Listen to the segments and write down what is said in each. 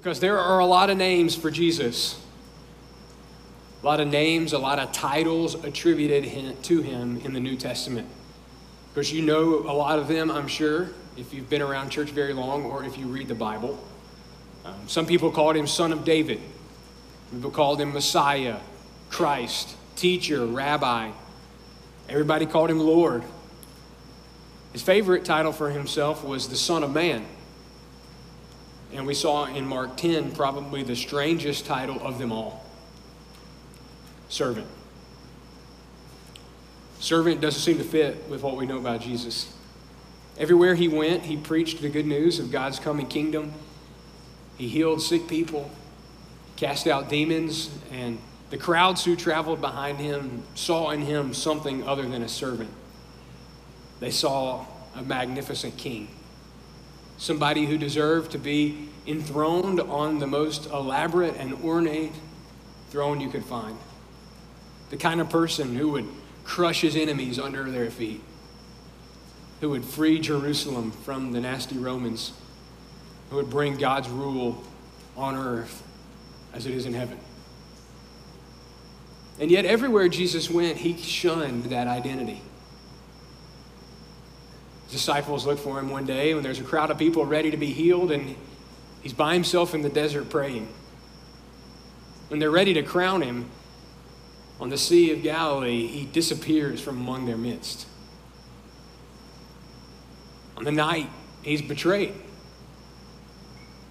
Because there are a lot of names for Jesus. A lot of names, a lot of titles attributed to him in the New Testament. Because you know a lot of them, I'm sure, if you've been around church very long or if you read the Bible. Um, some people called him Son of David. People called him Messiah, Christ, teacher, rabbi. Everybody called him Lord. His favorite title for himself was the Son of Man. And we saw in Mark 10 probably the strangest title of them all servant. Servant doesn't seem to fit with what we know about Jesus. Everywhere he went, he preached the good news of God's coming kingdom. He healed sick people, cast out demons, and the crowds who traveled behind him saw in him something other than a servant. They saw a magnificent king, somebody who deserved to be enthroned on the most elaborate and ornate throne you could find. The kind of person who would crush his enemies under their feet, who would free Jerusalem from the nasty Romans, who would bring God's rule on earth as it is in heaven. And yet, everywhere Jesus went, he shunned that identity. disciples look for him one day when there's a crowd of people ready to be healed, and he's by himself in the desert praying. When they're ready to crown him, on the Sea of Galilee, he disappears from among their midst. On the night he's betrayed,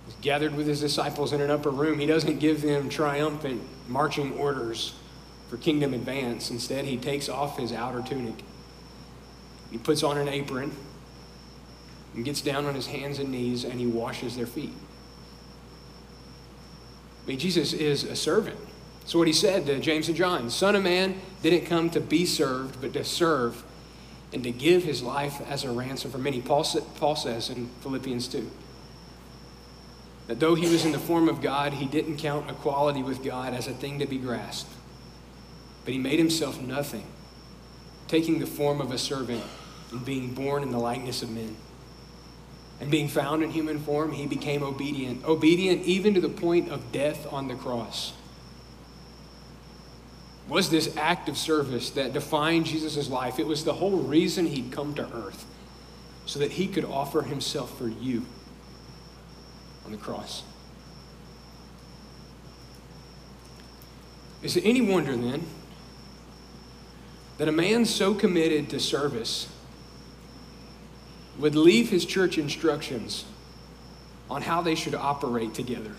he's gathered with his disciples in an upper room. He doesn't give them triumphant marching orders for kingdom advance. Instead, he takes off his outer tunic. He puts on an apron and gets down on his hands and knees and he washes their feet. Mean, Jesus is a servant. So what he said to James and John Son of Man didn't come to be served, but to serve and to give his life as a ransom for many. Paul, Paul says in Philippians 2 that though he was in the form of God, he didn't count equality with God as a thing to be grasped, but he made himself nothing, taking the form of a servant and being born in the likeness of men. And being found in human form, he became obedient, obedient even to the point of death on the cross was this act of service that defined Jesus' life. It was the whole reason he'd come to earth, so that he could offer himself for you on the cross. Is it any wonder then that a man so committed to service would leave his church instructions on how they should operate together?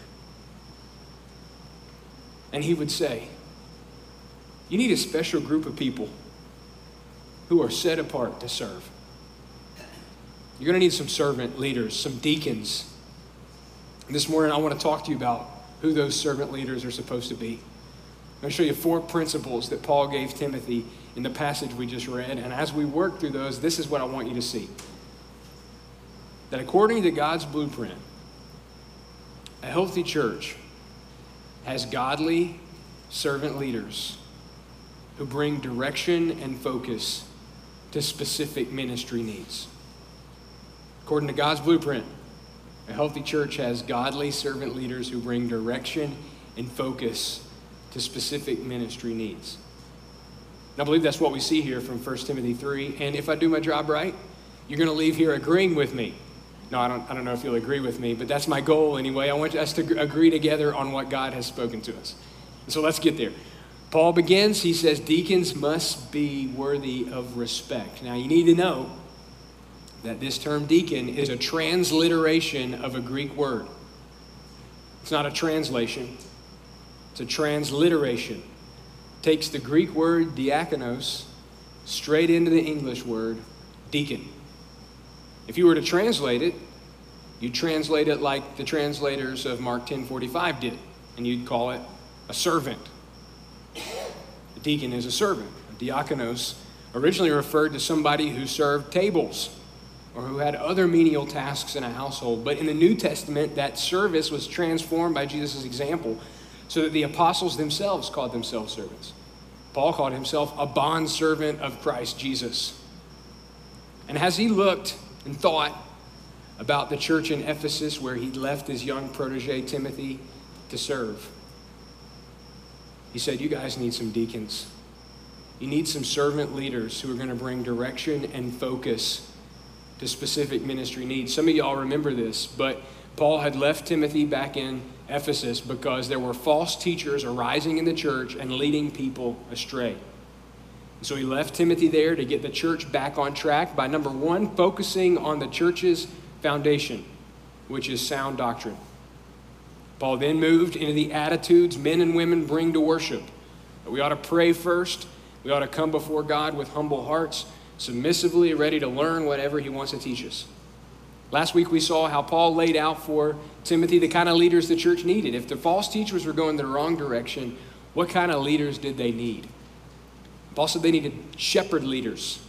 And he would say, you need a special group of people who are set apart to serve. You're going to need some servant leaders, some deacons. This morning, I want to talk to you about who those servant leaders are supposed to be. I'm going to show you four principles that Paul gave Timothy in the passage we just read. And as we work through those, this is what I want you to see that according to God's blueprint, a healthy church has godly servant leaders who bring direction and focus to specific ministry needs. According to God's blueprint, a healthy church has godly servant leaders who bring direction and focus to specific ministry needs. And I believe that's what we see here from 1 Timothy 3. And if I do my job right, you're going to leave here agreeing with me. No, I don't, I don't know if you'll agree with me, but that's my goal anyway. I want us to agree together on what God has spoken to us. So let's get there. Paul begins, he says, deacons must be worthy of respect. Now, you need to know that this term deacon is a transliteration of a Greek word. It's not a translation, it's a transliteration. It takes the Greek word diakonos straight into the English word deacon. If you were to translate it, you'd translate it like the translators of Mark 10:45 did, and you'd call it a servant a deacon is a servant. A diakonos originally referred to somebody who served tables or who had other menial tasks in a household. But in the New Testament, that service was transformed by Jesus' example so that the apostles themselves called themselves servants. Paul called himself a bondservant of Christ Jesus. And as he looked and thought about the church in Ephesus where he'd left his young protege Timothy to serve. He said, You guys need some deacons. You need some servant leaders who are going to bring direction and focus to specific ministry needs. Some of y'all remember this, but Paul had left Timothy back in Ephesus because there were false teachers arising in the church and leading people astray. So he left Timothy there to get the church back on track by number one, focusing on the church's foundation, which is sound doctrine. Paul then moved into the attitudes men and women bring to worship. We ought to pray first. We ought to come before God with humble hearts, submissively ready to learn whatever he wants to teach us. Last week we saw how Paul laid out for Timothy the kind of leaders the church needed. If the false teachers were going the wrong direction, what kind of leaders did they need? Said they needed shepherd leaders,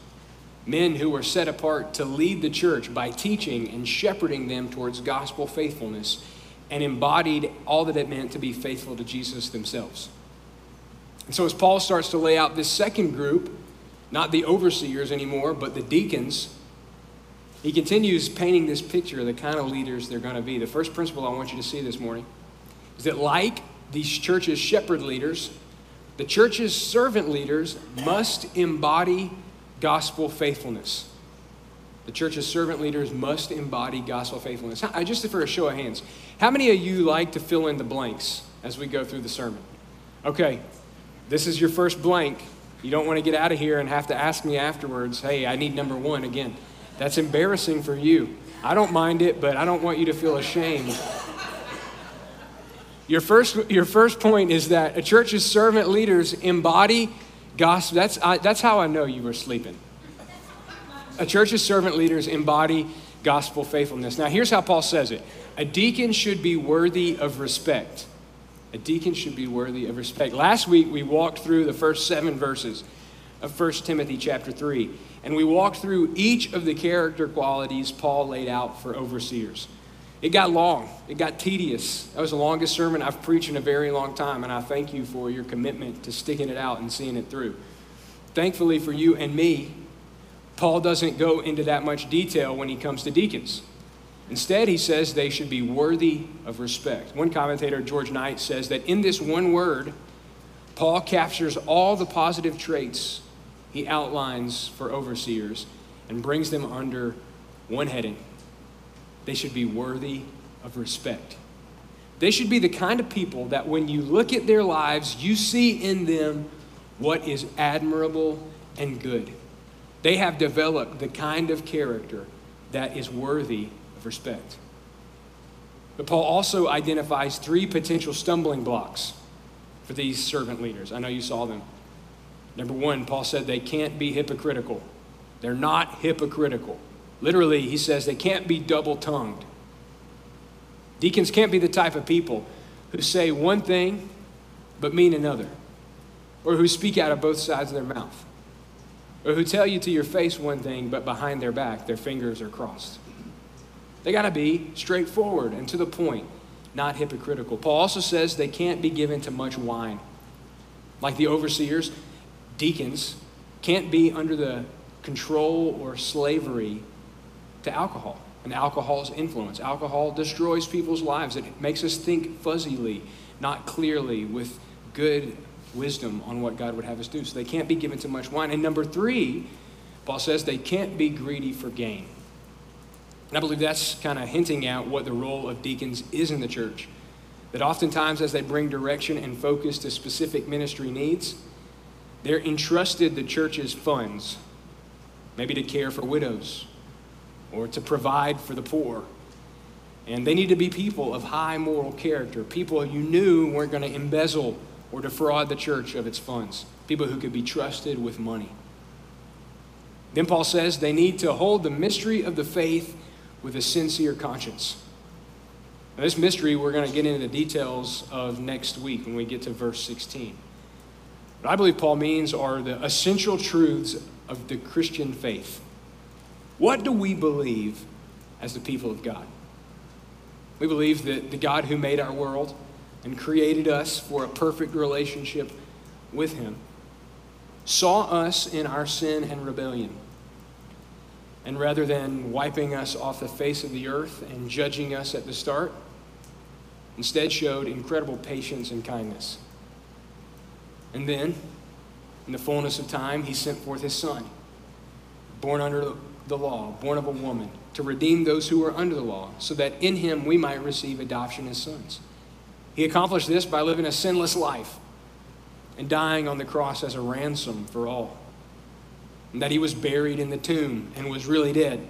men who were set apart to lead the church by teaching and shepherding them towards gospel faithfulness and embodied all that it meant to be faithful to Jesus themselves. And so, as Paul starts to lay out this second group, not the overseers anymore, but the deacons, he continues painting this picture of the kind of leaders they're going to be. The first principle I want you to see this morning is that, like these churches' shepherd leaders, the church's servant leaders must embody gospel faithfulness. The church's servant leaders must embody gospel faithfulness. I just for a show of hands, how many of you like to fill in the blanks as we go through the sermon? Okay, this is your first blank. You don't want to get out of here and have to ask me afterwards, hey, I need number one again. That's embarrassing for you. I don't mind it, but I don't want you to feel ashamed. Your first, your first point is that a church's servant leaders embody gospel. That's, I, that's how I know you were sleeping. A church's servant leaders embody gospel faithfulness. Now, here's how Paul says it a deacon should be worthy of respect. A deacon should be worthy of respect. Last week, we walked through the first seven verses of 1 Timothy chapter 3, and we walked through each of the character qualities Paul laid out for overseers. It got long, it got tedious. That was the longest sermon I've preached in a very long time, and I thank you for your commitment to sticking it out and seeing it through. Thankfully for you and me, Paul doesn't go into that much detail when he comes to deacons. Instead, he says they should be worthy of respect. One commentator, George Knight, says that in this one word, Paul captures all the positive traits he outlines for overseers and brings them under one heading. They should be worthy of respect. They should be the kind of people that when you look at their lives, you see in them what is admirable and good. They have developed the kind of character that is worthy of respect. But Paul also identifies three potential stumbling blocks for these servant leaders. I know you saw them. Number one, Paul said they can't be hypocritical. They're not hypocritical. Literally, he says they can't be double tongued. Deacons can't be the type of people who say one thing but mean another, or who speak out of both sides of their mouth or who tell you to your face one thing, but behind their back, their fingers are crossed. They got to be straightforward and to the point, not hypocritical. Paul also says they can't be given to much wine. Like the overseers, deacons can't be under the control or slavery to alcohol and alcohol's influence. Alcohol destroys people's lives. It makes us think fuzzily, not clearly, with good wisdom on what God would have us do. So they can't be given too much wine. And number three, Paul says they can't be greedy for gain. And I believe that's kind of hinting at what the role of deacons is in the church. That oftentimes, as they bring direction and focus to specific ministry needs, they're entrusted the church's funds, maybe to care for widows or to provide for the poor. And they need to be people of high moral character, people you knew weren't going to embezzle or defraud the church of its funds, people who could be trusted with money. Then Paul says they need to hold the mystery of the faith with a sincere conscience. Now, this mystery we're going to get into the details of next week when we get to verse 16. What I believe Paul means are the essential truths of the Christian faith. What do we believe as the people of God? We believe that the God who made our world, and created us for a perfect relationship with Him, saw us in our sin and rebellion, And rather than wiping us off the face of the earth and judging us at the start, instead showed incredible patience and kindness. And then, in the fullness of time, he sent forth his son, born under the law, born of a woman, to redeem those who were under the law, so that in him we might receive adoption as sons. He accomplished this by living a sinless life and dying on the cross as a ransom for all. And that he was buried in the tomb and was really dead.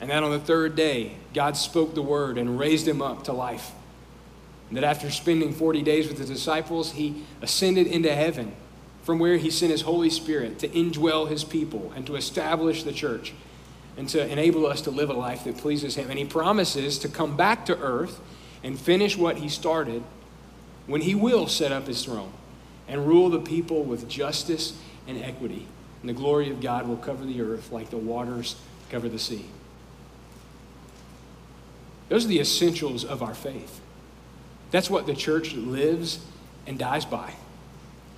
And that on the third day, God spoke the word and raised him up to life. And that after spending 40 days with the disciples, he ascended into heaven, from where he sent his Holy Spirit to indwell his people and to establish the church and to enable us to live a life that pleases him. And he promises to come back to earth and finish what he started when he will set up his throne and rule the people with justice and equity. And the glory of God will cover the earth like the waters cover the sea. Those are the essentials of our faith. That's what the church lives and dies by.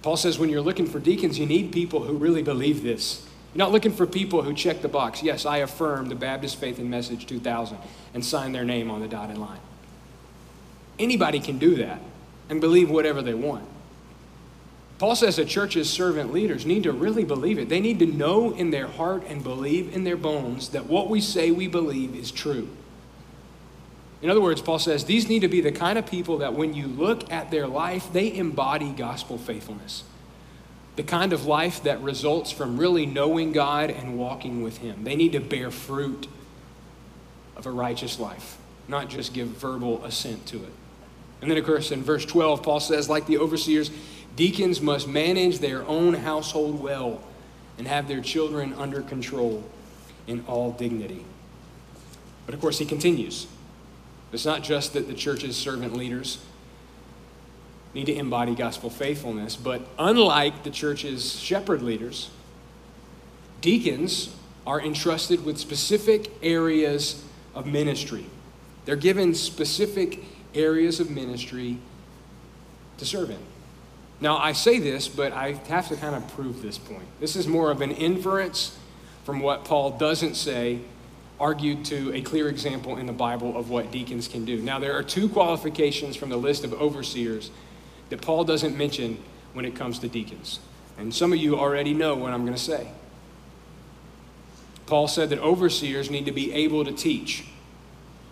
Paul says when you're looking for deacons, you need people who really believe this. You're not looking for people who check the box. Yes, I affirm the Baptist Faith and Message 2000 and sign their name on the dotted line. Anybody can do that and believe whatever they want. Paul says that church's servant leaders need to really believe it. They need to know in their heart and believe in their bones that what we say we believe is true. In other words, Paul says these need to be the kind of people that when you look at their life, they embody gospel faithfulness. The kind of life that results from really knowing God and walking with Him. They need to bear fruit of a righteous life, not just give verbal assent to it. And then, of course, in verse 12, Paul says, like the overseers, deacons must manage their own household well and have their children under control in all dignity. But of course, he continues. It's not just that the church's servant leaders need to embody gospel faithfulness, but unlike the church's shepherd leaders, deacons are entrusted with specific areas of ministry. They're given specific areas of ministry to serve in. Now, I say this, but I have to kind of prove this point. This is more of an inference from what Paul doesn't say, argued to a clear example in the Bible of what deacons can do. Now, there are two qualifications from the list of overseers that Paul doesn't mention when it comes to deacons. And some of you already know what I'm going to say. Paul said that overseers need to be able to teach.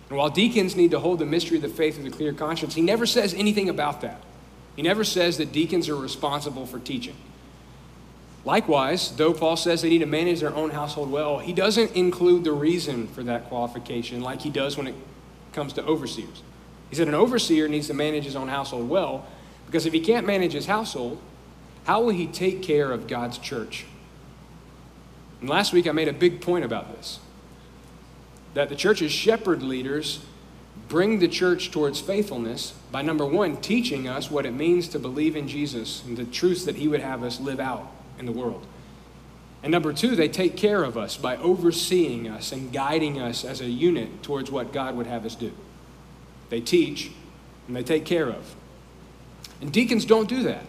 And while deacons need to hold the mystery of the faith with a clear conscience, he never says anything about that. He never says that deacons are responsible for teaching. Likewise, though Paul says they need to manage their own household well, he doesn't include the reason for that qualification like he does when it comes to overseers. He said an overseer needs to manage his own household well because if he can't manage his household, how will he take care of God's church? And last week I made a big point about this that the church's shepherd leaders bring the church towards faithfulness by number one, teaching us what it means to believe in Jesus and the truths that he would have us live out in the world. And number two, they take care of us by overseeing us and guiding us as a unit towards what God would have us do. They teach and they take care of. And deacons don't do that.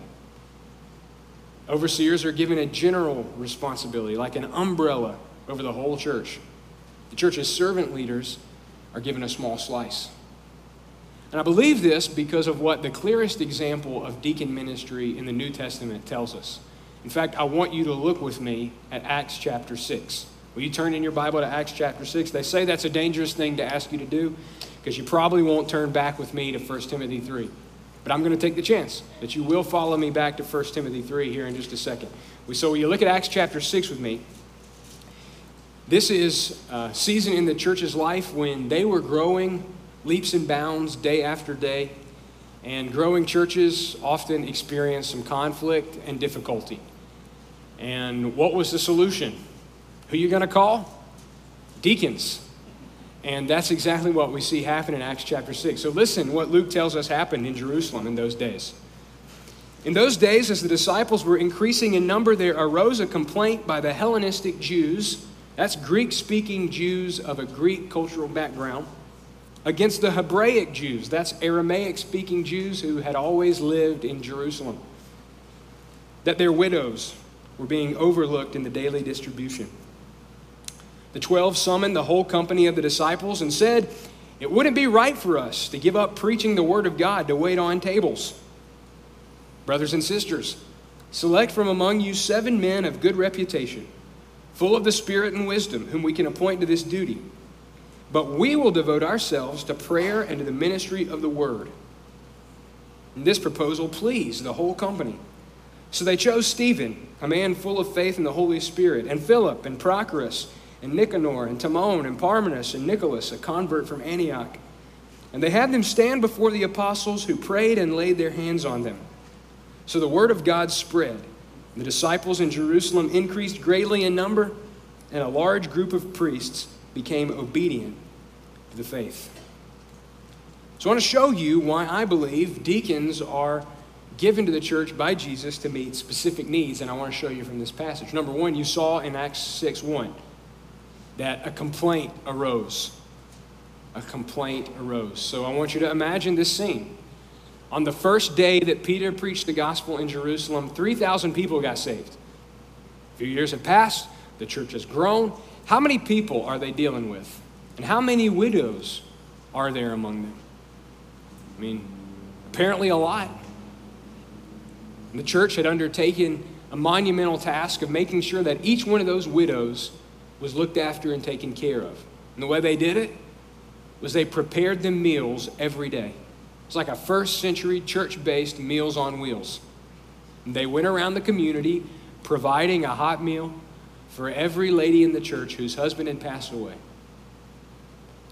Overseers are given a general responsibility, like an umbrella over the whole church. The church's servant leaders are given a small slice. And I believe this because of what the clearest example of deacon ministry in the New Testament tells us. In fact, I want you to look with me at Acts chapter 6. Will you turn in your Bible to Acts chapter 6? They say that's a dangerous thing to ask you to do because you probably won't turn back with me to 1 Timothy 3. But I'm going to take the chance that you will follow me back to 1 Timothy 3 here in just a second. So, will you look at Acts chapter 6 with me? This is a season in the church's life when they were growing leaps and bounds day after day. And growing churches often experience some conflict and difficulty. And what was the solution? Who you going to call? Deacons. And that's exactly what we see happen in Acts chapter 6. So listen what Luke tells us happened in Jerusalem in those days. In those days, as the disciples were increasing in number, there arose a complaint by the Hellenistic Jews that's Greek speaking Jews of a Greek cultural background against the Hebraic Jews. That's Aramaic speaking Jews who had always lived in Jerusalem. That their widows were being overlooked in the daily distribution. the twelve summoned the whole company of the disciples and said, It wouldn't be right for us to give up preaching the word of God to wait on tables. Brothers and sisters, select from among you seven men of good reputation, full of the Spirit and wisdom, whom we can appoint to this duty. But we will devote ourselves to prayer and to the ministry of the word. And this proposal pleased the whole company. So they chose Stephen, a man full of faith in the Holy Spirit, and Philip, and Prochorus, and Nicanor, and Timon, and Parmenas, and Nicholas, a convert from Antioch. And they had them stand before the apostles, who prayed and laid their hands on them. So the word of God spread. The disciples in Jerusalem increased greatly in number, and a large group of priests became obedient to the faith. So I want to show you why I believe deacons are given to the church by Jesus to meet specific needs, and I want to show you from this passage. Number one, you saw in Acts 6 1 that a complaint arose. A complaint arose. So I want you to imagine this scene. On the first day that Peter preached the gospel in Jerusalem, 3,000 people got saved. A few years have passed, the church has grown. How many people are they dealing with? And how many widows are there among them? I mean, apparently a lot. The church had undertaken a monumental task of making sure that each one of those widows was looked after and taken care of. And the way they did it was they prepared them meals every day. It's like a first century church based Meals on Wheels. And they went around the community providing a hot meal for every lady in the church whose husband had passed away.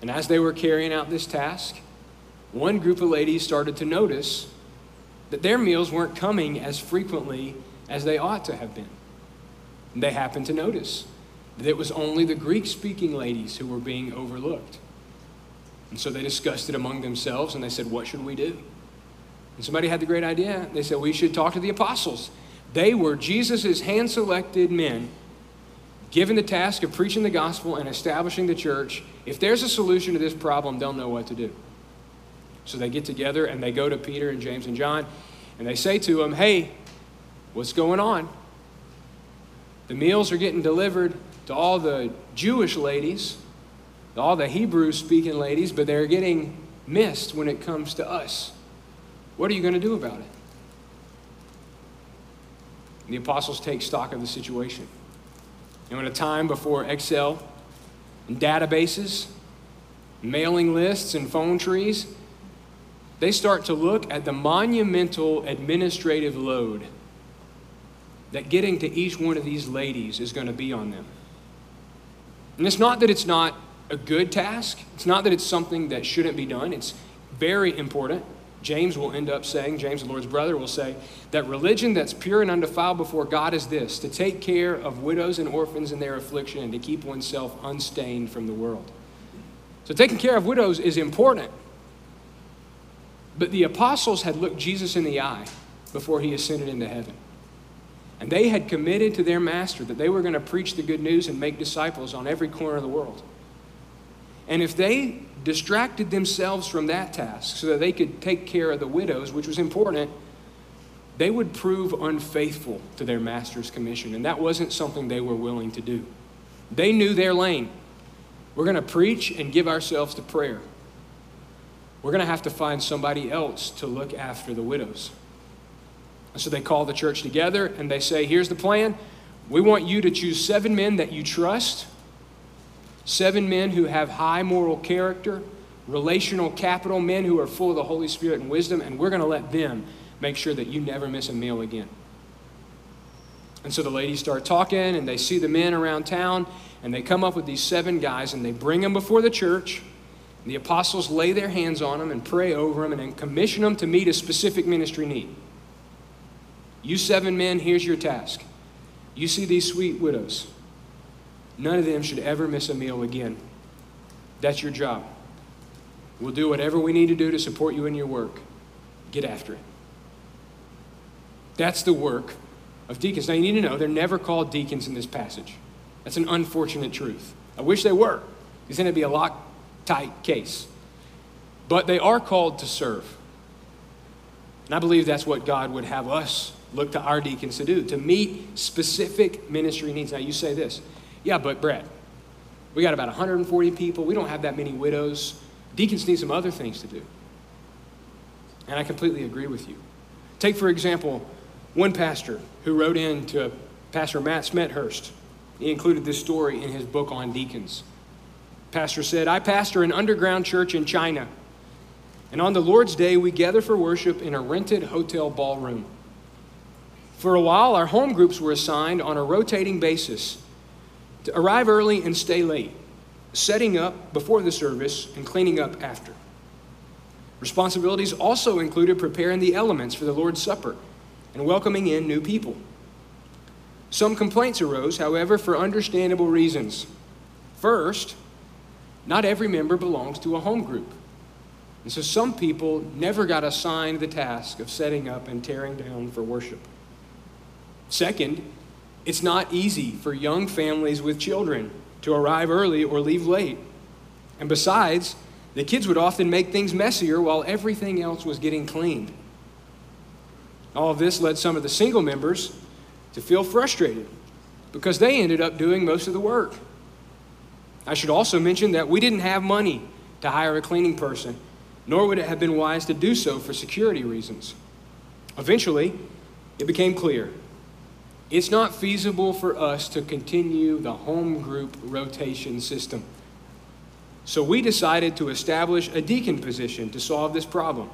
And as they were carrying out this task, one group of ladies started to notice that their meals weren't coming as frequently as they ought to have been. And they happened to notice that it was only the Greek speaking ladies who were being overlooked. And so they discussed it among themselves and they said, What should we do? And somebody had the great idea. They said, We should talk to the apostles. They were Jesus' hand selected men given the task of preaching the gospel and establishing the church. If there's a solution to this problem, they'll know what to do. So they get together and they go to Peter and James and John and they say to them, Hey, what's going on? The meals are getting delivered to all the Jewish ladies all the Hebrew speaking ladies, but they're getting missed when it comes to us. What are you going to do about it? the apostles take stock of the situation. You know, in a time before Excel and databases, mailing lists, and phone trees, they start to look at the monumental administrative load that getting to each one of these ladies is going to be on them. And it's not that it's not a good task. It's not that it's something that shouldn't be done, it's very important. James will end up saying, James, the Lord's brother, will say that religion that's pure and undefiled before God is this to take care of widows and orphans in their affliction and to keep oneself unstained from the world. So, taking care of widows is important. But the apostles had looked Jesus in the eye before he ascended into heaven. And they had committed to their master that they were going to preach the good news and make disciples on every corner of the world. And if they distracted themselves from that task so that they could take care of the widows, which was important, they would prove unfaithful to their master's commission. And that wasn't something they were willing to do. They knew their lane. We're going to preach and give ourselves to prayer. We're going to have to find somebody else to look after the widows. And so they call the church together and they say, Here's the plan. We want you to choose seven men that you trust Seven men who have high moral character, relational capital, men who are full of the Holy Spirit and wisdom, and we're going to let them make sure that you never miss a meal again. And so the ladies start talking, and they see the men around town, and they come up with these seven guys, and they bring them before the church. The apostles lay their hands on them and pray over them and then commission them to meet a specific ministry need. You seven men, here's your task. You see these sweet widows. None of them should ever miss a meal again. That's your job. We'll do whatever we need to do to support you in your work. Get after it. That's the work of deacons. Now, you need to know they're never called deacons in this passage. That's an unfortunate truth. I wish they were, because then it'd be a lock tight case. But they are called to serve. And I believe that's what God would have us look to our deacons to do, to meet specific ministry needs. Now, you say this yeah, but Brad, We got about 140 people. We don't have that many widows. Deacons need some other things to do. And I completely agree with you. Take, for example, one pastor who wrote in to Pastor Matt Smethurst. He included this story in his book on deacons. Pastor said, I pastor an underground church in China. And on the Lord's Day, we gather for worship in a rented hotel ballroom. For a while, our home groups were assigned on a rotating basis to arrive early and stay late, setting up before the service and cleaning up after. Responsibilities also included preparing the elements for the Lord's Supper and welcoming in new people. Some complaints arose, however, for understandable reasons. First, not every member belongs to a home group. And so some people never got assigned the task of setting up and tearing down for worship. Second, it's not easy for young families with children to arrive early or leave late. And besides, the kids would often make things messier while everything else was getting cleaned. All of this led some of the single members to feel frustrated because they ended up doing most of the work. I should also mention that we didn't have money to hire a cleaning person, nor would it have been wise to do so for security reasons. Eventually, it became clear it's not feasible for us to continue the home group rotation system. So we decided to establish a deacon position to solve this problem.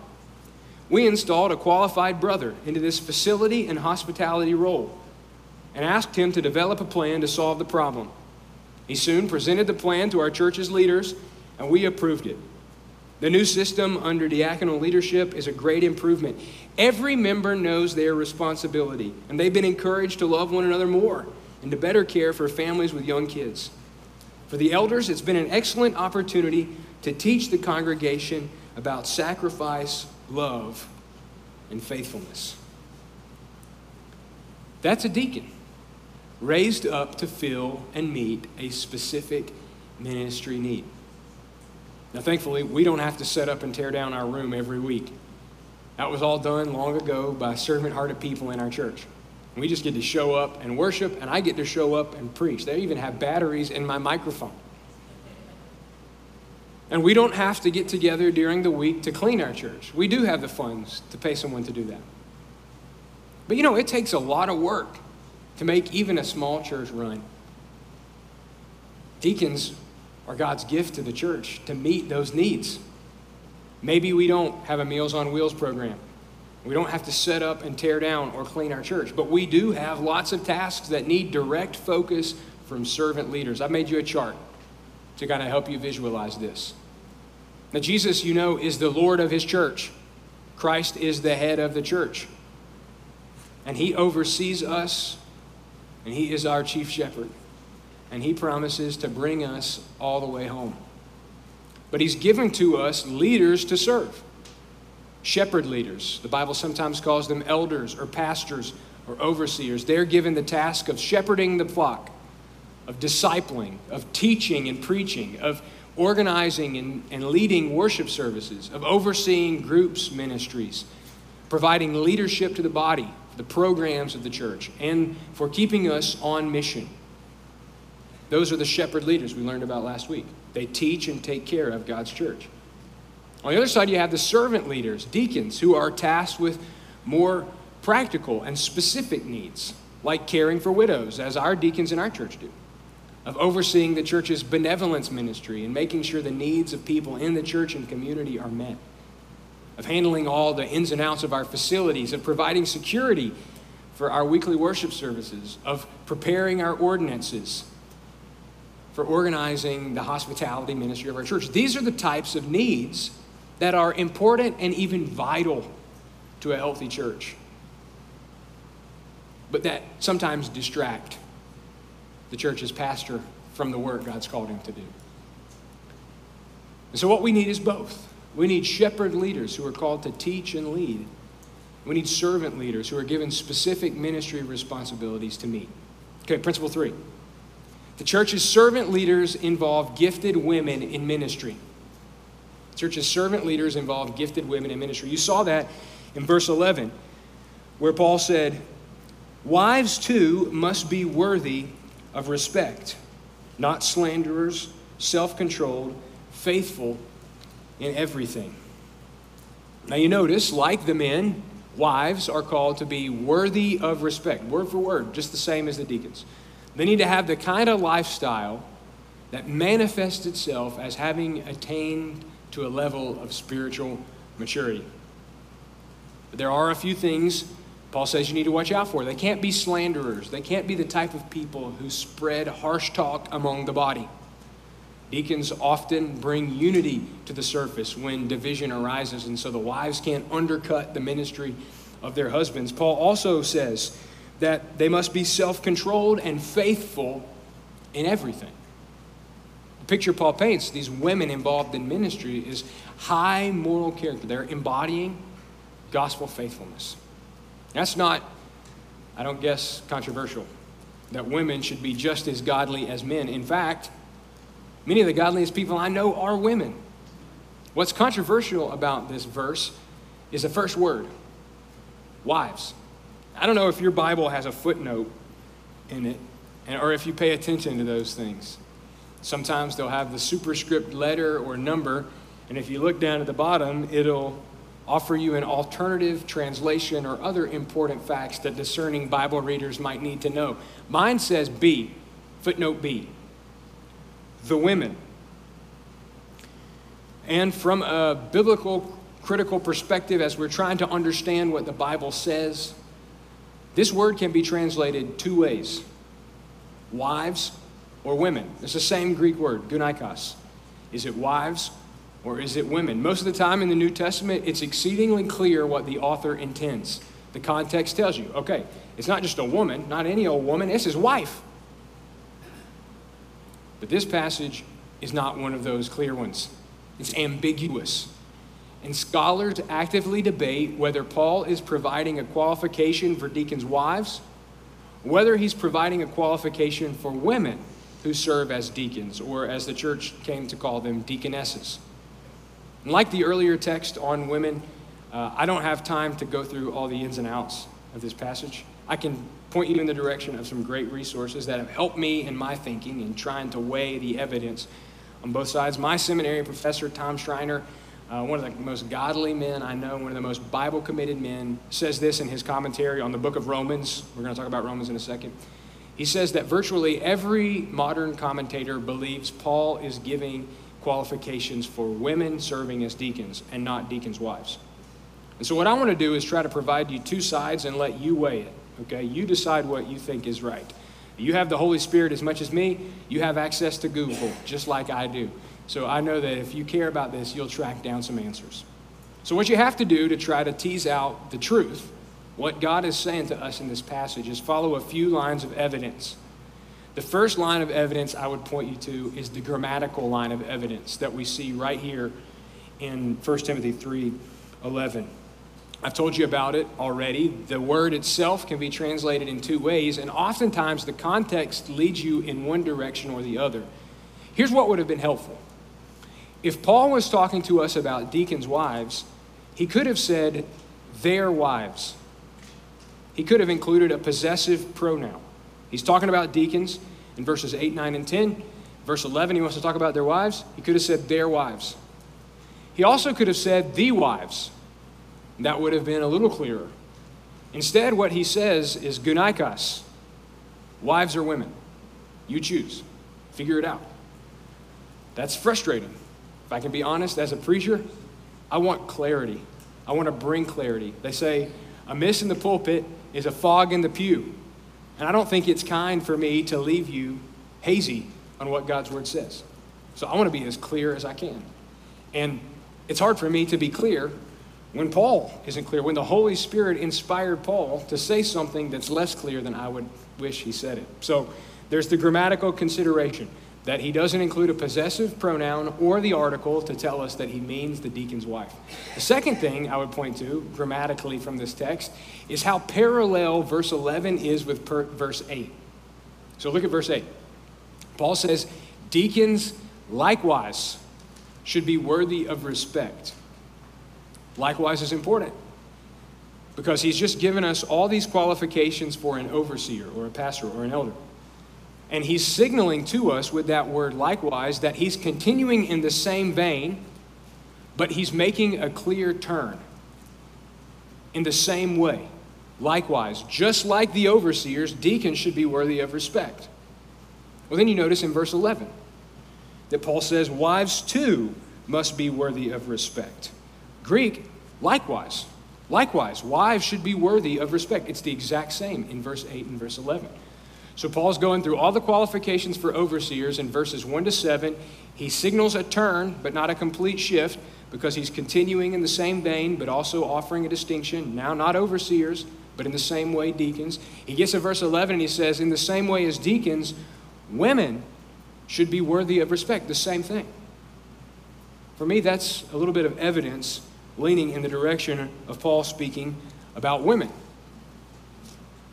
We installed a qualified brother into this facility and hospitality role and asked him to develop a plan to solve the problem. He soon presented the plan to our church's leaders, and we approved it. The new system under diaconal leadership is a great improvement. Every member knows their responsibility, and they've been encouraged to love one another more and to better care for families with young kids. For the elders, it's been an excellent opportunity to teach the congregation about sacrifice, love, and faithfulness. That's a deacon raised up to fill and meet a specific ministry need. Now, thankfully, we don't have to set up and tear down our room every week. That was all done long ago by servant hearted people in our church. We just get to show up and worship, and I get to show up and preach. They even have batteries in my microphone. And we don't have to get together during the week to clean our church. We do have the funds to pay someone to do that. But you know, it takes a lot of work to make even a small church run. Deacons are God's gift to the church to meet those needs. Maybe we don't have a Meals on Wheels program. We don't have to set up and tear down or clean our church, but we do have lots of tasks that need direct focus from servant leaders. I've made you a chart to kind of help you visualize this. Now, Jesus, you know, is the Lord of his church. Christ is the head of the church. And he oversees us, and he is our chief shepherd. And he promises to bring us all the way home. But he's given to us leaders to serve shepherd leaders. The Bible sometimes calls them elders or pastors or overseers. They're given the task of shepherding the flock of discipling, of teaching and preaching, of organizing and, and leading worship services, of overseeing groups, ministries, providing leadership to the body, the programs of the church, and for keeping us on mission. Those are the shepherd leaders we learned about last week. They teach and take care of God's church. On the other side, you have the servant leaders, deacons, who are tasked with more practical and specific needs, like caring for widows, as our deacons in our church do of overseeing the church's benevolence ministry and making sure the needs of people in the church and community are met, of handling all the ins and outs of our facilities, of providing security for our weekly worship services, of preparing our ordinances, for organizing the hospitality ministry of our church. These are the types of needs that are important and even vital to a healthy church, but that sometimes distract the church's pastor from the work God's called him to do. And so, what we need is both. We need shepherd leaders who are called to teach and lead. We need servant leaders who are given specific ministry responsibilities to meet. Okay, principle three. The church's servant leaders involve gifted women in ministry. Church's servant leaders involve gifted women in ministry. You saw that in verse 11, where Paul said, Wives too must be worthy of respect, not slanderers, self controlled, faithful in everything. Now, you notice, like the men, wives are called to be worthy of respect, word for word, just the same as the deacons. They need to have the kind of lifestyle that manifests itself as having attained to a level of spiritual maturity. But there are a few things Paul says you need to watch out for. They can't be slanderers, they can't be the type of people who spread harsh talk among the body. Deacons often bring unity to the surface when division arises, and so the wives can't undercut the ministry of their husbands. Paul also says that they must be self controlled and faithful in everything. The picture Paul paints, these women involved in ministry, is high moral character. They're embodying gospel faithfulness. That's not, I don't guess, controversial that women should be just as godly as men. In fact, Many of the godliest people I know are women. What's controversial about this verse is the first word wives. I don't know if your Bible has a footnote in it or if you pay attention to those things. Sometimes they'll have the superscript letter or number, and if you look down at the bottom, it'll offer you an alternative translation or other important facts that discerning Bible readers might need to know. Mine says B, footnote B the women. And from a biblical critical perspective, as we're trying to understand what the Bible says, this word can be translated two ways wives or women. It's the same Greek word, gunaikos. Is it wives or is it women? Most of the time in the New Testament, it's exceedingly clear what the author intends. The context tells you, okay, it's not just a woman, not any old woman, it's his wife. But this passage is not one of those clear ones, it's ambiguous. And scholars actively debate whether Paul is providing a qualification for deacons' wives, whether he's providing a qualification for women who serve as deacons, or as the church came to call them, deaconesses. And like the earlier text on women, uh, I don't have time to go through all the ins and outs of this passage. I can point you in the direction of some great resources that have helped me in my thinking in trying to weigh the evidence on both sides. My seminary professor, Tom Schreiner, uh, one of the most godly men I know, one of the most Bible committed men, says this in his commentary on the book of Romans. We're going to talk about Romans in a second. He says that virtually every modern commentator believes Paul is giving qualifications for women serving as deacons and not deacons' wives. And so, what I want to do is try to provide you two sides and let you weigh it. Okay? You decide what you think is right. You have the Holy Spirit as much as me. You have access to Google, just like I do. So I know that if you care about this, you'll track down some answers. So, what you have to do to try to tease out the truth, what God is saying to us in this passage, is follow a few lines of evidence. The first line of evidence I would point you to is the grammatical line of evidence that we see right here in 1 Timothy 3 11. I've told you about it already. The word itself can be translated in two ways, and oftentimes the context leads you in one direction or the other. Here's what would have been helpful. If Paul was talking to us about deacons' wives, he could have said their wives. He could have included a possessive pronoun. He's talking about deacons in verses 8, 9, and 10. Verse 11, he wants to talk about their wives. He could have said their wives. He also could have said the wives that would have been a little clearer. Instead, what he says is gunaikos, wives or women. You choose. Figure it out. That's frustrating. If I can be honest, as a preacher, I want clarity. I want to bring clarity. They say, a miss in the pulpit is a fog in the pew. And I don't think it's kind for me to leave you hazy on what God's word says. So I want to be as clear as I can. And it's hard for me to be clear when Paul isn't clear, when the Holy Spirit inspired Paul to say something that's less clear than I would wish he said it. So there's the grammatical consideration that he doesn't include a possessive pronoun or the article to tell us that he means the deacon's wife. The second thing I would point to grammatically from this text is how parallel verse 11 is with per- verse 8. So look at verse 8. Paul says, Deacons likewise should be worthy of respect likewise is important because he's just given us all these qualifications for an overseer or a pastor or an elder. And he's signaling to us with that word likewise that he's continuing in the same vein, but he's making a clear turn in the same way. Likewise, just like the overseers, deacons should be worthy of respect. Well, then you notice in verse 11 that Paul says, Wives too must be worthy of respect. Greek, likewise. Likewise, wives should be worthy of respect. It's the exact same in verse 8 and verse 11. So Paul's going through all the qualifications for overseers in verses 1 to 7. He signals a turn, but not a complete shift, because he's continuing in the same vein, but also offering a distinction. Now, not overseers, but in the same way, deacons. He gets to verse 11 and he says, In the same way as deacons, women should be worthy of respect. The same thing. For me, that's a little bit of evidence leaning in the direction of Paul speaking about women.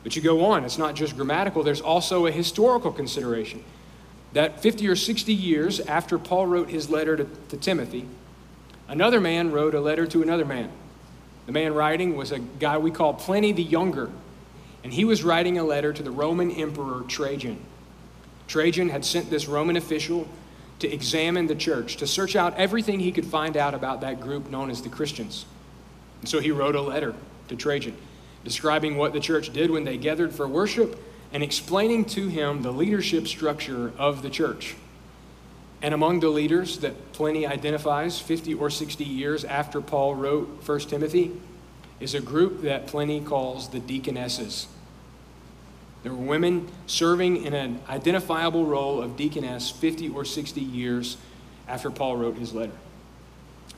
But you go on, it's not just grammatical, there's also a historical consideration. That 50 or 60 years after Paul wrote his letter to, to Timothy, another man wrote a letter to another man. The man writing was a guy we call Pliny the Younger, and he was writing a letter to the Roman Emperor Trajan. Trajan had sent this Roman official to examine the church, to search out everything he could find out about that group known as the Christians. And so he wrote a letter to Trajan describing what the church did when they gathered for worship and explaining to him the leadership structure of the church. And among the leaders that Pliny identifies 50 or 60 years after Paul wrote 1 Timothy is a group that Pliny calls the deaconesses. There were women serving in an identifiable role of deaconess 50 or 60 years after Paul wrote his letter.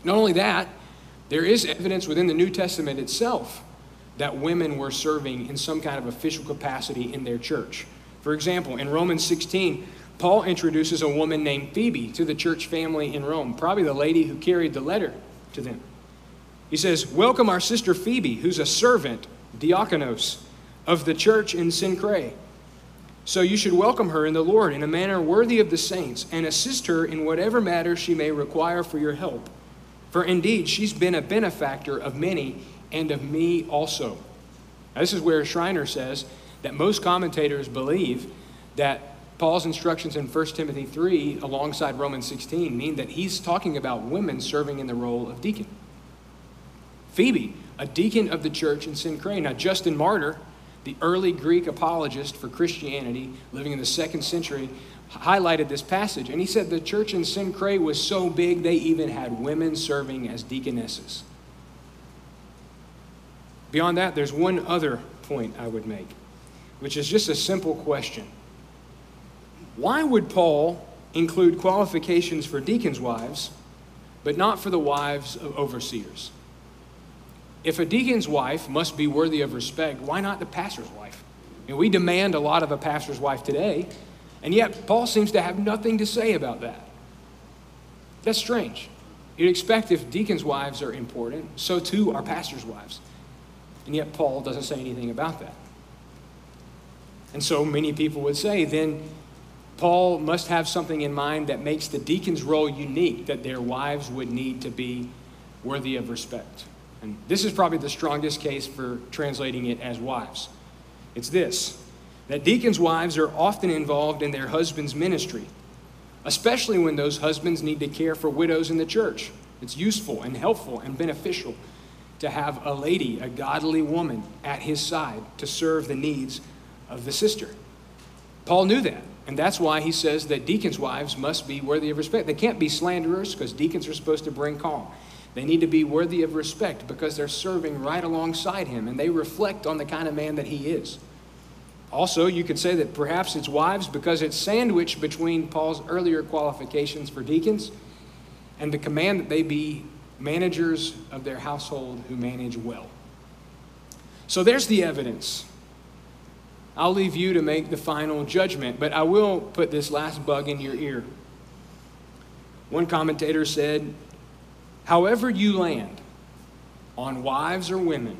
Not only that, there is evidence within the New Testament itself that women were serving in some kind of official capacity in their church. For example, in Romans 16, Paul introduces a woman named Phoebe to the church family in Rome, probably the lady who carried the letter to them. He says, Welcome our sister Phoebe, who's a servant, diakonos, of the church in Cenchreae. So you should welcome her in the Lord in a manner worthy of the saints, and assist her in whatever matter she may require for your help. For indeed, she's been a benefactor of many, and of me also. Now, this is where Schreiner says that most commentators believe that Paul's instructions in 1 Timothy 3, alongside Romans 16, mean that he's talking about women serving in the role of deacon. Phoebe, a deacon of the church in Cenchreae. Now, Justin Martyr the early Greek apologist for Christianity, living in the second century, highlighted this passage. And he said the church in Cenchreae was so big they even had women serving as deaconesses. Beyond that, there's one other point I would make, which is just a simple question. Why would Paul include qualifications for deacons' wives, but not for the wives of overseers? If a deacon's wife must be worthy of respect, why not the pastor's wife? And we demand a lot of a pastor's wife today, and yet Paul seems to have nothing to say about that. That's strange. You'd expect if deacons' wives are important, so too are pastors' wives. And yet Paul doesn't say anything about that. And so many people would say, then Paul must have something in mind that makes the deacon's role unique, that their wives would need to be worthy of respect. And this is probably the strongest case for translating it as wives. It's this that deacons' wives are often involved in their husband's ministry, especially when those husbands need to care for widows in the church. It's useful and helpful and beneficial to have a lady, a godly woman, at his side to serve the needs of the sister. Paul knew that, and that's why he says that deacons' wives must be worthy of respect. They can't be slanderers because deacons are supposed to bring calm. They need to be worthy of respect because they're serving right alongside him and they reflect on the kind of man that he is. Also, you could say that perhaps it's wives because it's sandwiched between Paul's earlier qualifications for deacons and the command that they be managers of their household who manage well. So there's the evidence. I'll leave you to make the final judgment, but I will put this last bug in your ear. One commentator said However, you land on wives or women,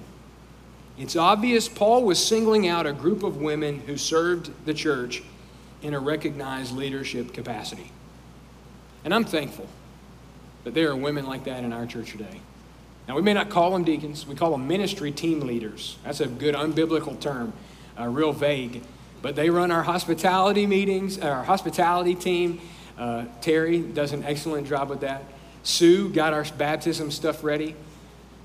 it's obvious Paul was singling out a group of women who served the church in a recognized leadership capacity. And I'm thankful that there are women like that in our church today. Now, we may not call them deacons, we call them ministry team leaders. That's a good unbiblical term, uh, real vague. but they run our hospitality meetings, our hospitality team. Uh, Terry does an excellent job with that. Sue got our baptism stuff ready.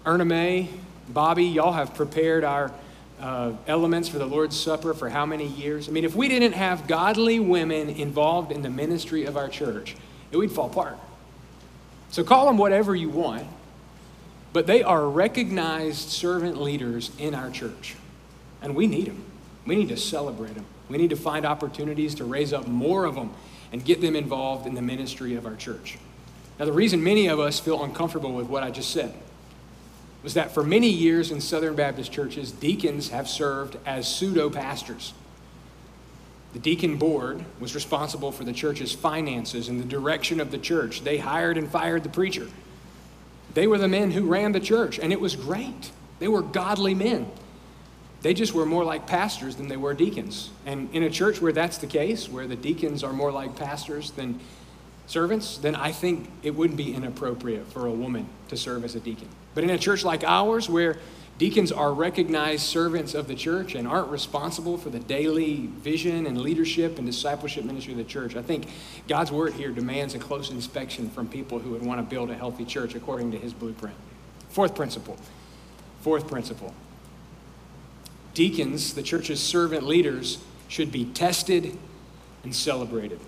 Erna May, Bobby, y'all have prepared our uh, elements for the Lord's Supper for how many years? I mean, if we didn't have godly women involved in the ministry of our church, it would fall apart. So call them whatever you want, but they are recognized servant leaders in our church, and we need them. We need to celebrate them. We need to find opportunities to raise up more of them and get them involved in the ministry of our church. Now, the reason many of us feel uncomfortable with what I just said was that for many years in Southern Baptist churches, deacons have served as pseudo pastors. The deacon board was responsible for the church's finances and the direction of the church. They hired and fired the preacher. They were the men who ran the church, and it was great. They were godly men. They just were more like pastors than they were deacons. And in a church where that's the case, where the deacons are more like pastors than servants, then I think it wouldn't be inappropriate for a woman to serve as a deacon. But in a church like ours, where deacons are recognized servants of the church and aren't responsible for the daily vision and leadership and discipleship ministry of the church, I think God's word here demands a close inspection from people who would want to build a healthy church according to his blueprint. Fourth principle. Fourth principle. Deacons, the church's servant leaders, should be tested and celebrated.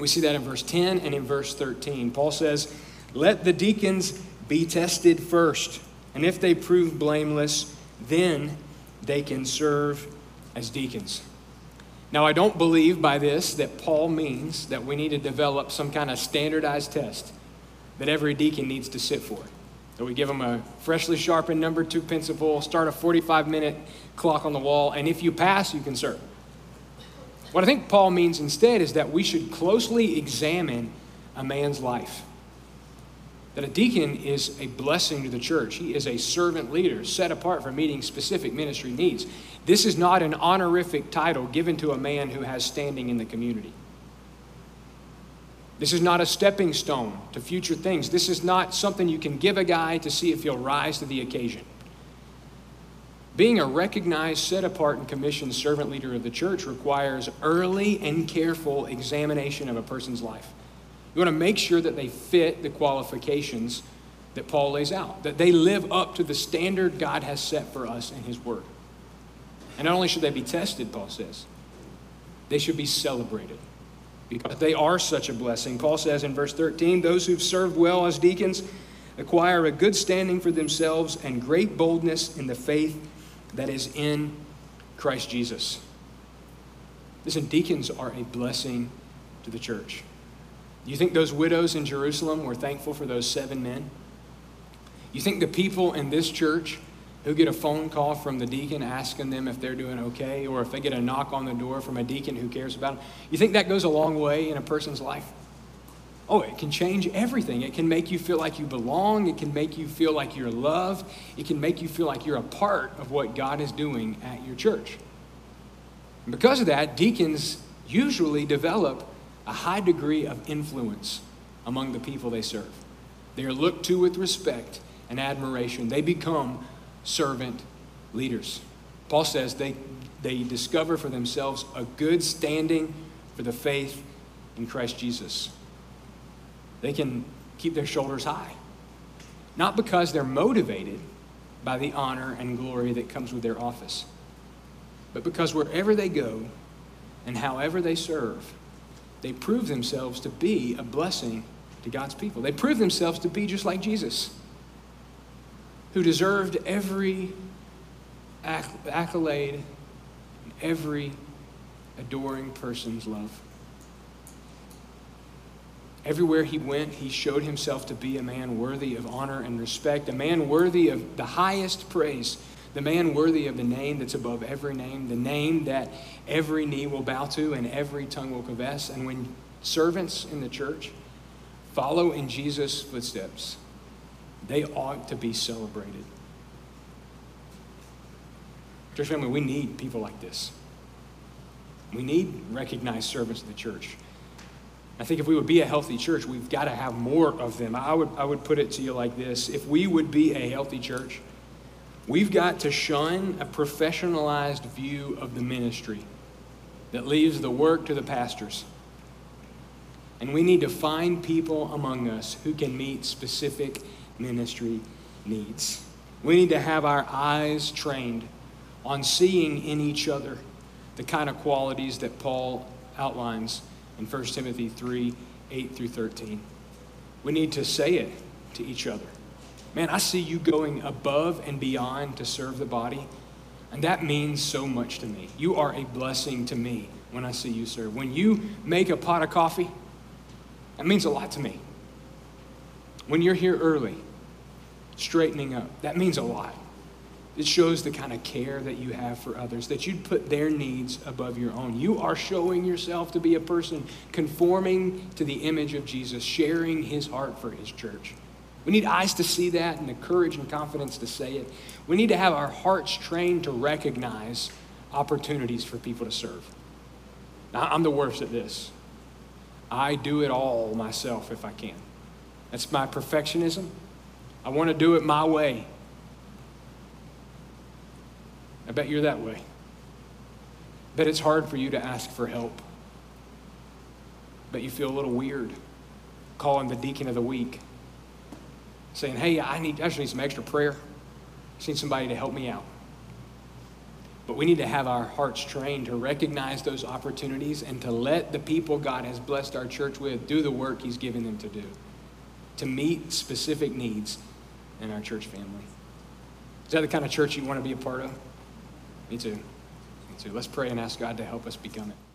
We see that in verse 10 and in verse 13. Paul says, Let the deacons be tested first, and if they prove blameless, then they can serve as deacons. Now, I don't believe by this that Paul means that we need to develop some kind of standardized test that every deacon needs to sit for. So we give them a freshly sharpened number two pencil, start a 45 minute clock on the wall, and if you pass, you can serve. What I think Paul means instead is that we should closely examine a man's life. That a deacon is a blessing to the church. He is a servant leader set apart for meeting specific ministry needs. This is not an honorific title given to a man who has standing in the community. This is not a stepping stone to future things. This is not something you can give a guy to see if he'll rise to the occasion. Being a recognized, set apart, and commissioned servant leader of the church requires early and careful examination of a person's life. You want to make sure that they fit the qualifications that Paul lays out, that they live up to the standard God has set for us in His Word. And not only should they be tested, Paul says, they should be celebrated because they are such a blessing. Paul says in verse 13, those who've served well as deacons acquire a good standing for themselves and great boldness in the faith that is in Christ Jesus. Listen, deacons are a blessing to the church. You think those widows in Jerusalem were thankful for those seven men? You think the people in this church who get a phone call from the deacon asking them if they're doing okay, or if they get a knock on the door from a deacon who cares about them, you think that goes a long way in a person's life? Oh, it can change everything. It can make you feel like you belong. It can make you feel like you're loved. It can make you feel like you're a part of what God is doing at your church. And because of that, deacons usually develop a high degree of influence among the people they serve. They are looked to with respect and admiration. They become servant leaders. Paul says they, they discover for themselves a good standing for the faith in Christ Jesus they can keep their shoulders high. Not because they're motivated by the honor and glory that comes with their office, but because wherever they go and however they serve, they prove themselves to be a blessing to God's people. They prove themselves to be just like Jesus, who deserved every accolade, and every adoring person's love. Everywhere he went, he showed himself to be a man worthy of honor and respect, a man worthy of the highest praise, the man worthy of the name that's above every name, the name that every knee will bow to and every tongue will confess. And when servants in the church follow in Jesus' footsteps, they ought to be celebrated. Church family, we need people like this. We need recognized servants of the church. I think if we would be a healthy church, we've got to have more of them. I would, I would put it to you like this if we would be a healthy church, we've got to shun a professionalized view of the ministry that leaves the work to the pastors. And we need to find people among us who can meet specific ministry needs. We need to have our eyes trained on seeing in each other the kind of qualities that Paul outlines in 1 Timothy 3 8 through 13. We need to say it to each other. Man, I see you going above and beyond to serve the body, and that means so much to me. You are a blessing to me when I see you serve. When you make a pot of coffee, that means a lot to me. When you're here early, straightening up, that means a lot. It shows the kind of care that you have for others, that you'd put their needs above your own. You are showing yourself to be a person conforming to the image of Jesus, sharing his heart for his church. We need eyes to see that and the courage and confidence to say it. We need to have our hearts trained to recognize opportunities for people to serve. Now, I'm the worst at this. I do it all myself if I can. That's my perfectionism. I want to do it my way. I bet you're that way. I bet it's hard for you to ask for help. I bet you feel a little weird calling the deacon of the week, saying, Hey, I, need, I just need some extra prayer. I need somebody to help me out. But we need to have our hearts trained to recognize those opportunities and to let the people God has blessed our church with do the work He's given them to do, to meet specific needs in our church family. Is that the kind of church you want to be a part of? Me too. Me too. Let's pray and ask God to help us become it.